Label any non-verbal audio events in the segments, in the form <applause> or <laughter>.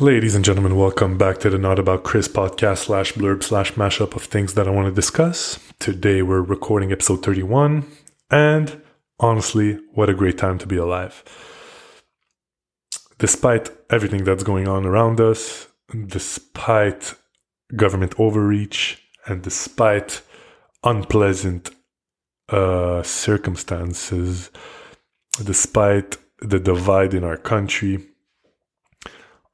Ladies and gentlemen, welcome back to the Not About Chris podcast slash blurb slash mashup of things that I want to discuss. Today we're recording episode 31, and honestly, what a great time to be alive. Despite everything that's going on around us, despite government overreach, and despite unpleasant uh, circumstances, despite the divide in our country,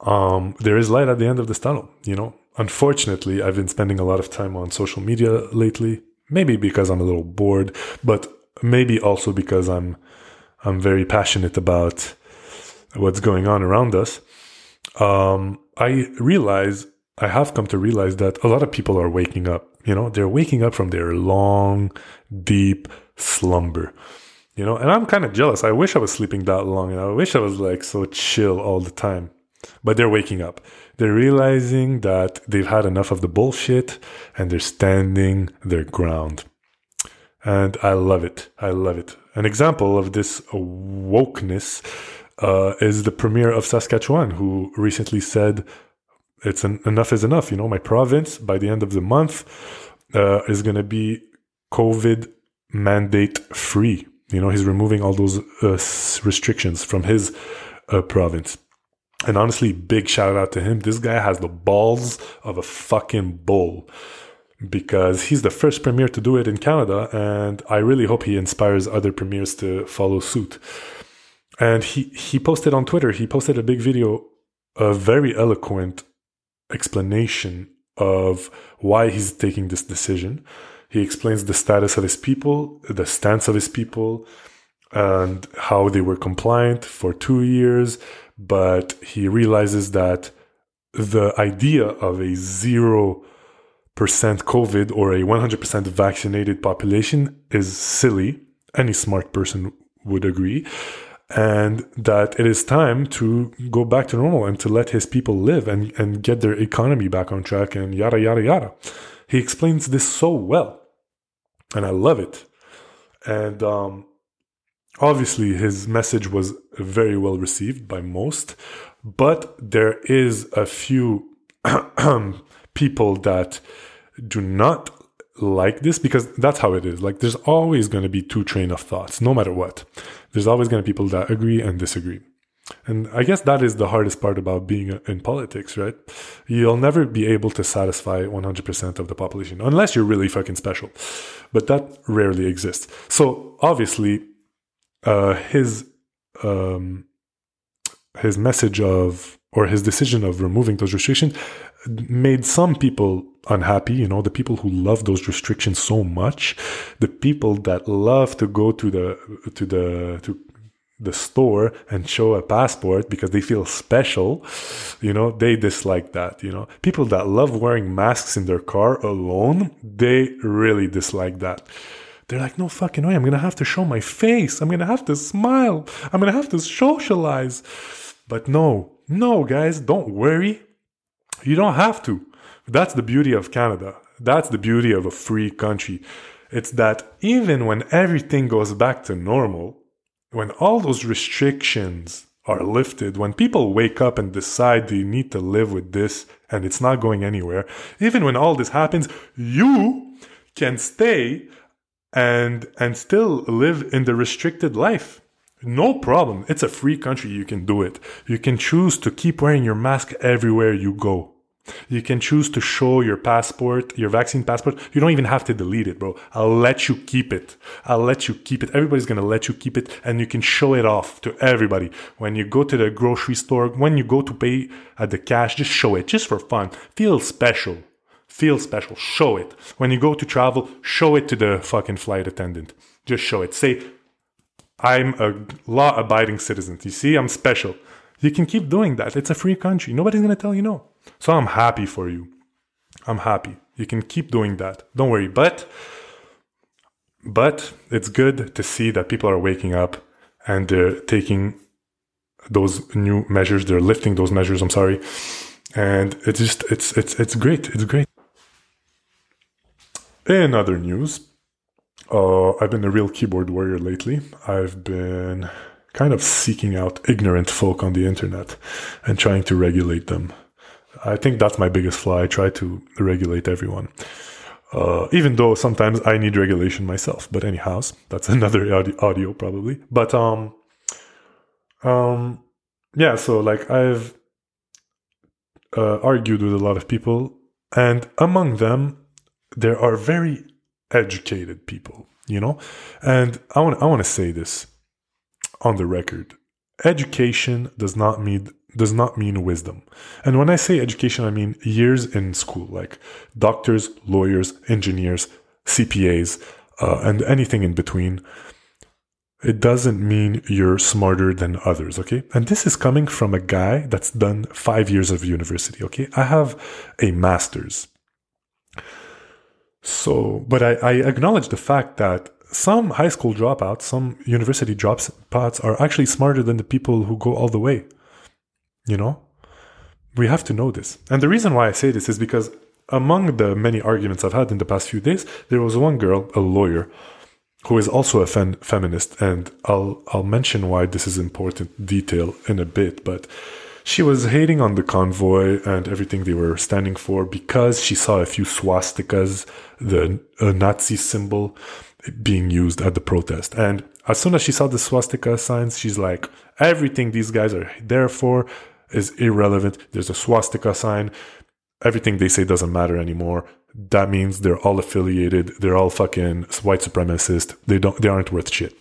um, there is light at the end of this tunnel. You know, unfortunately, I've been spending a lot of time on social media lately. Maybe because I'm a little bored, but maybe also because I'm I'm very passionate about what's going on around us. Um, I realize I have come to realize that a lot of people are waking up. You know, they're waking up from their long, deep slumber. You know, and I'm kind of jealous. I wish I was sleeping that long, and I wish I was like so chill all the time. But they're waking up. They're realizing that they've had enough of the bullshit and they're standing their ground. And I love it. I love it. An example of this wokeness uh, is the premier of Saskatchewan, who recently said, "It's an, enough is enough." You know, my province by the end of the month uh, is going to be COVID mandate free. You know, he's removing all those uh, restrictions from his uh, province. And honestly, big shout out to him. This guy has the balls of a fucking bull because he's the first premier to do it in Canada. And I really hope he inspires other premiers to follow suit. And he, he posted on Twitter, he posted a big video, a very eloquent explanation of why he's taking this decision. He explains the status of his people, the stance of his people, and how they were compliant for two years but he realizes that the idea of a 0% COVID or a 100% vaccinated population is silly. Any smart person would agree. And that it is time to go back to normal and to let his people live and, and get their economy back on track and yada, yada, yada. He explains this so well. And I love it. And um, Obviously, his message was very well received by most, but there is a few <clears throat> people that do not like this because that's how it is. Like, there's always going to be two train of thoughts, no matter what. There's always going to be people that agree and disagree. And I guess that is the hardest part about being in politics, right? You'll never be able to satisfy 100% of the population unless you're really fucking special. But that rarely exists. So obviously, uh, his um, his message of or his decision of removing those restrictions made some people unhappy you know the people who love those restrictions so much the people that love to go to the to the to the store and show a passport because they feel special you know they dislike that you know. People that love wearing masks in their car alone they really dislike that they're like, no fucking way. I'm going to have to show my face. I'm going to have to smile. I'm going to have to socialize. But no, no, guys, don't worry. You don't have to. That's the beauty of Canada. That's the beauty of a free country. It's that even when everything goes back to normal, when all those restrictions are lifted, when people wake up and decide they need to live with this and it's not going anywhere, even when all this happens, you can stay and and still live in the restricted life. No problem. It's a free country. You can do it. You can choose to keep wearing your mask everywhere you go. You can choose to show your passport, your vaccine passport. You don't even have to delete it, bro. I'll let you keep it. I'll let you keep it. Everybody's going to let you keep it and you can show it off to everybody. When you go to the grocery store, when you go to pay at the cash, just show it just for fun. Feel special. Feel special. Show it. When you go to travel, show it to the fucking flight attendant. Just show it. Say, I'm a law abiding citizen. You see, I'm special. You can keep doing that. It's a free country. Nobody's going to tell you no. So I'm happy for you. I'm happy. You can keep doing that. Don't worry. But, but it's good to see that people are waking up and they're taking those new measures. They're lifting those measures. I'm sorry. And it's just, it's, it's, it's great. It's great. In other news, uh, I've been a real keyboard warrior lately. I've been kind of seeking out ignorant folk on the internet and trying to regulate them. I think that's my biggest flaw. I try to regulate everyone. Uh, even though sometimes I need regulation myself. But anyhow, that's <laughs> another audio, audio probably. But um, um, yeah. So like I've uh, argued with a lot of people, and among them there are very educated people. You know, and I want I want to say this on the record. Education does not mean does not mean wisdom. And when I say education, I mean years in school, like doctors, lawyers, engineers, CPAs, uh, and anything in between. It doesn't mean you're smarter than others, okay? And this is coming from a guy that's done five years of university, okay? I have a master's. So, but I, I acknowledge the fact that some high school dropouts, some university dropouts are actually smarter than the people who go all the way. You know? We have to know this. And the reason why I say this is because among the many arguments I've had in the past few days, there was one girl, a lawyer, who is also a fem- feminist, and I'll I'll mention why this is important detail in a bit, but she was hating on the convoy and everything they were standing for because she saw a few swastikas, the Nazi symbol, being used at the protest. And as soon as she saw the swastika signs, she's like, everything these guys are there for is irrelevant. There's a swastika sign. Everything they say doesn't matter anymore. That means they're all affiliated. They're all fucking white supremacist. They don't. They aren't worth shit.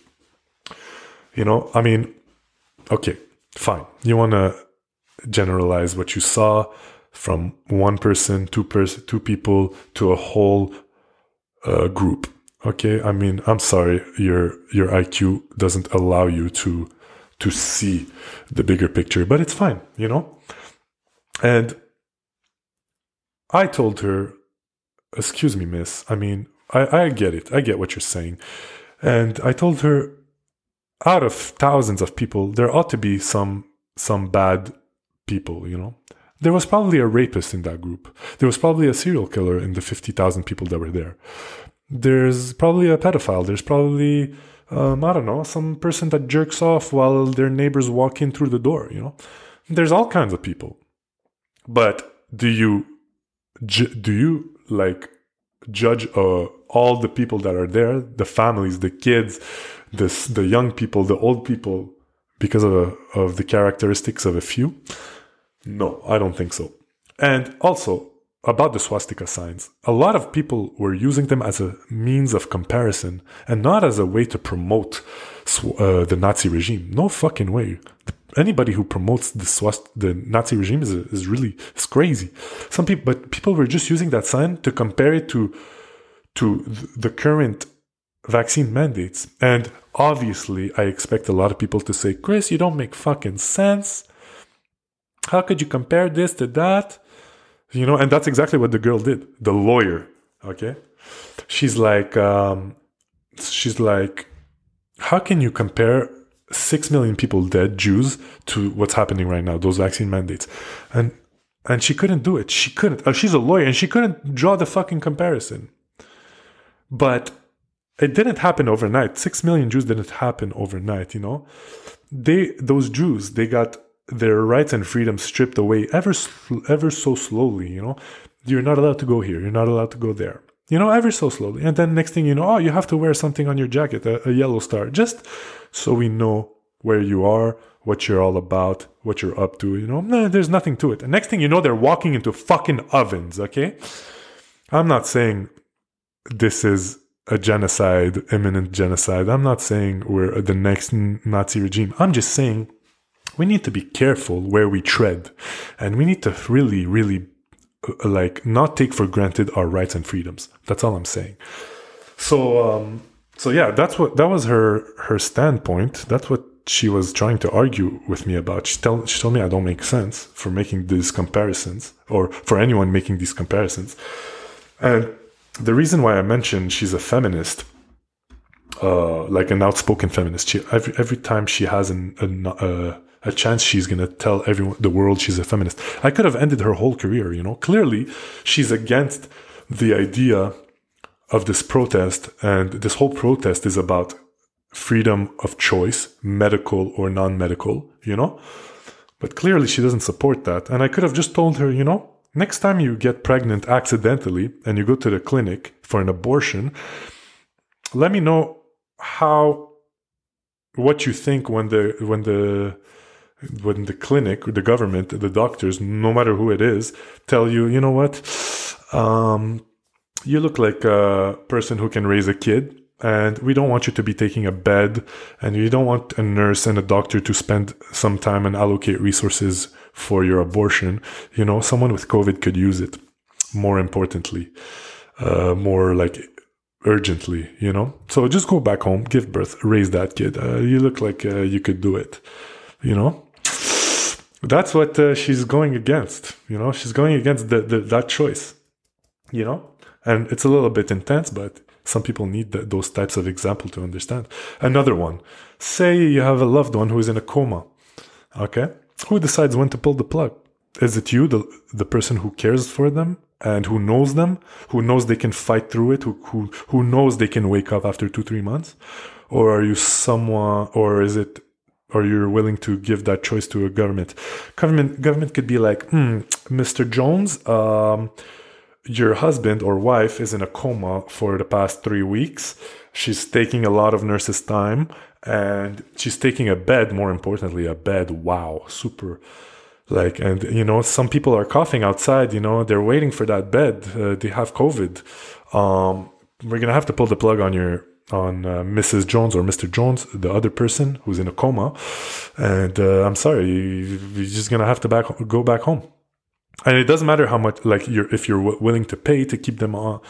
You know. I mean, okay, fine. You want to generalize what you saw from one person, two person, two people to a whole uh, group. Okay. I mean, I'm sorry. Your your IQ doesn't allow you to to see the bigger picture, but it's fine, you know? And I told her, Excuse me, miss. I mean, I, I get it. I get what you're saying. And I told her, out of thousands of people, there ought to be some some bad people, you know? There was probably a rapist in that group. There was probably a serial killer in the 50,000 people that were there. There's probably a pedophile. There's probably um, I don't know, some person that jerks off while their neighbors walk in through the door, you know? There's all kinds of people. But do you, ju- do you like judge uh, all the people that are there, the families, the kids, the, the young people, the old people, because of, a, of the characteristics of a few? No, I don't think so. And also, about the swastika signs. A lot of people were using them as a means of comparison and not as a way to promote uh, the Nazi regime. No fucking way. Anybody who promotes the swast- the Nazi regime is, is really is crazy. Some people, but people were just using that sign to compare it to to the current vaccine mandates. And obviously, I expect a lot of people to say, "Chris, you don't make fucking sense. How could you compare this to that?" you know and that's exactly what the girl did the lawyer okay? She's like um, she's like how can you compare 6 million people dead jews to what's happening right now those vaccine mandates? And and she couldn't do it. She couldn't Oh, she's a lawyer and she couldn't draw the fucking comparison. But it didn't happen overnight. 6 million jews didn't happen overnight you know? They those jews they got their rights and freedoms stripped away ever ever so slowly you know? You're not allowed to go here. You're not allowed to go there. You know ever so slowly. And then next thing you know oh you have to wear something on your jacket a, a yellow star just so we know where you are what you're all about what you're up to you know? No, there's nothing to it. And next thing you know they're walking into fucking ovens okay? I'm not saying this is a genocide imminent genocide. I'm not saying we're the next nazi regime. I'm just saying we need to be careful where we tread and we need to really really uh, like not take for granted our rights and freedoms. That's all i'm saying. So um so yeah that's what that was her her standpoint. That's what she was trying to argue with me about. She tell she told me i don't make sense for making these comparisons or for anyone making these comparisons. And the reason why i mentioned she's a feminist uh, like an outspoken feminist. She, every every time she has an, an uh, a chance she's going to tell everyone the world she's a feminist. I could have ended her whole career, you know. Clearly, she's against the idea of this protest and this whole protest is about freedom of choice, medical or non medical, you know? But clearly she doesn't support that. And I could have just told her, you know, next time you get pregnant accidentally and you go to the clinic for an abortion, let me know how what you think when the when the when the clinic the government the doctors no matter who it is tell you you know what? Um, you look like a person who can raise a kid and we don't want you to be taking a bed and you don't want a nurse and a doctor to spend some time and allocate resources for your abortion. You know someone with covid could use it more importantly uh, more like urgently you know? So just go back home give birth raise that kid. Uh, you look like uh, you could do it you know that's what uh, she's going against you know she's going against the, the, that choice you know and it's a little bit intense but some people need those types of example to understand. Another one. Say you have a loved one who is in a coma. Okay? Who decides when to pull the plug? Is it you, the, the person who cares for them and who knows them, who knows they can fight through it, who, who, who knows they can wake up after two, three months? Or are you someone, or is it or you're willing to give that choice to a government. Government government could be like, hmm, Mr. Jones, um, your husband or wife is in a coma for the past three weeks. She's taking a lot of nurses' time and she's taking a bed, more importantly, a bed. Wow, super. Like, and you know, some people are coughing outside, you know, they're waiting for that bed. Uh, they have COVID. Um, we're to have to pull the plug on your on uh, Mrs. Jones or Mr. Jones, the other person who's in a coma, and uh, I'm sorry, you, are just gonna have to back go back home and it doesn't matter how much like you're if you're w- willing to pay to keep them on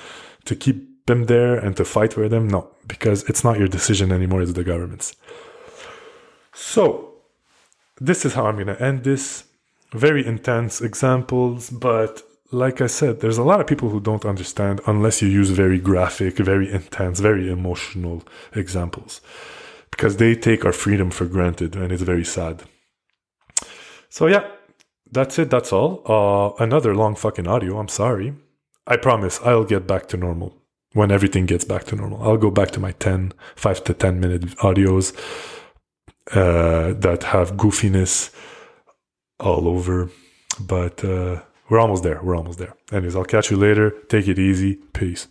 to keep them there and to fight for them no because it's not your decision anymore it's the government's so this is how i'm to end this very intense examples but like i said there's a lot of people who don't understand unless you use very graphic very intense very emotional examples because they take our freedom for granted and it's very sad so yeah that's it. That's all. Uh, another long fucking audio. I'm sorry. I promise I'll get back to normal when everything gets back to normal. I'll go back to my 10, 5 to 10 minute audios uh, that have goofiness all over. But uh, we're almost there. We're almost there. Anyways, I'll catch you later. Take it easy. Peace.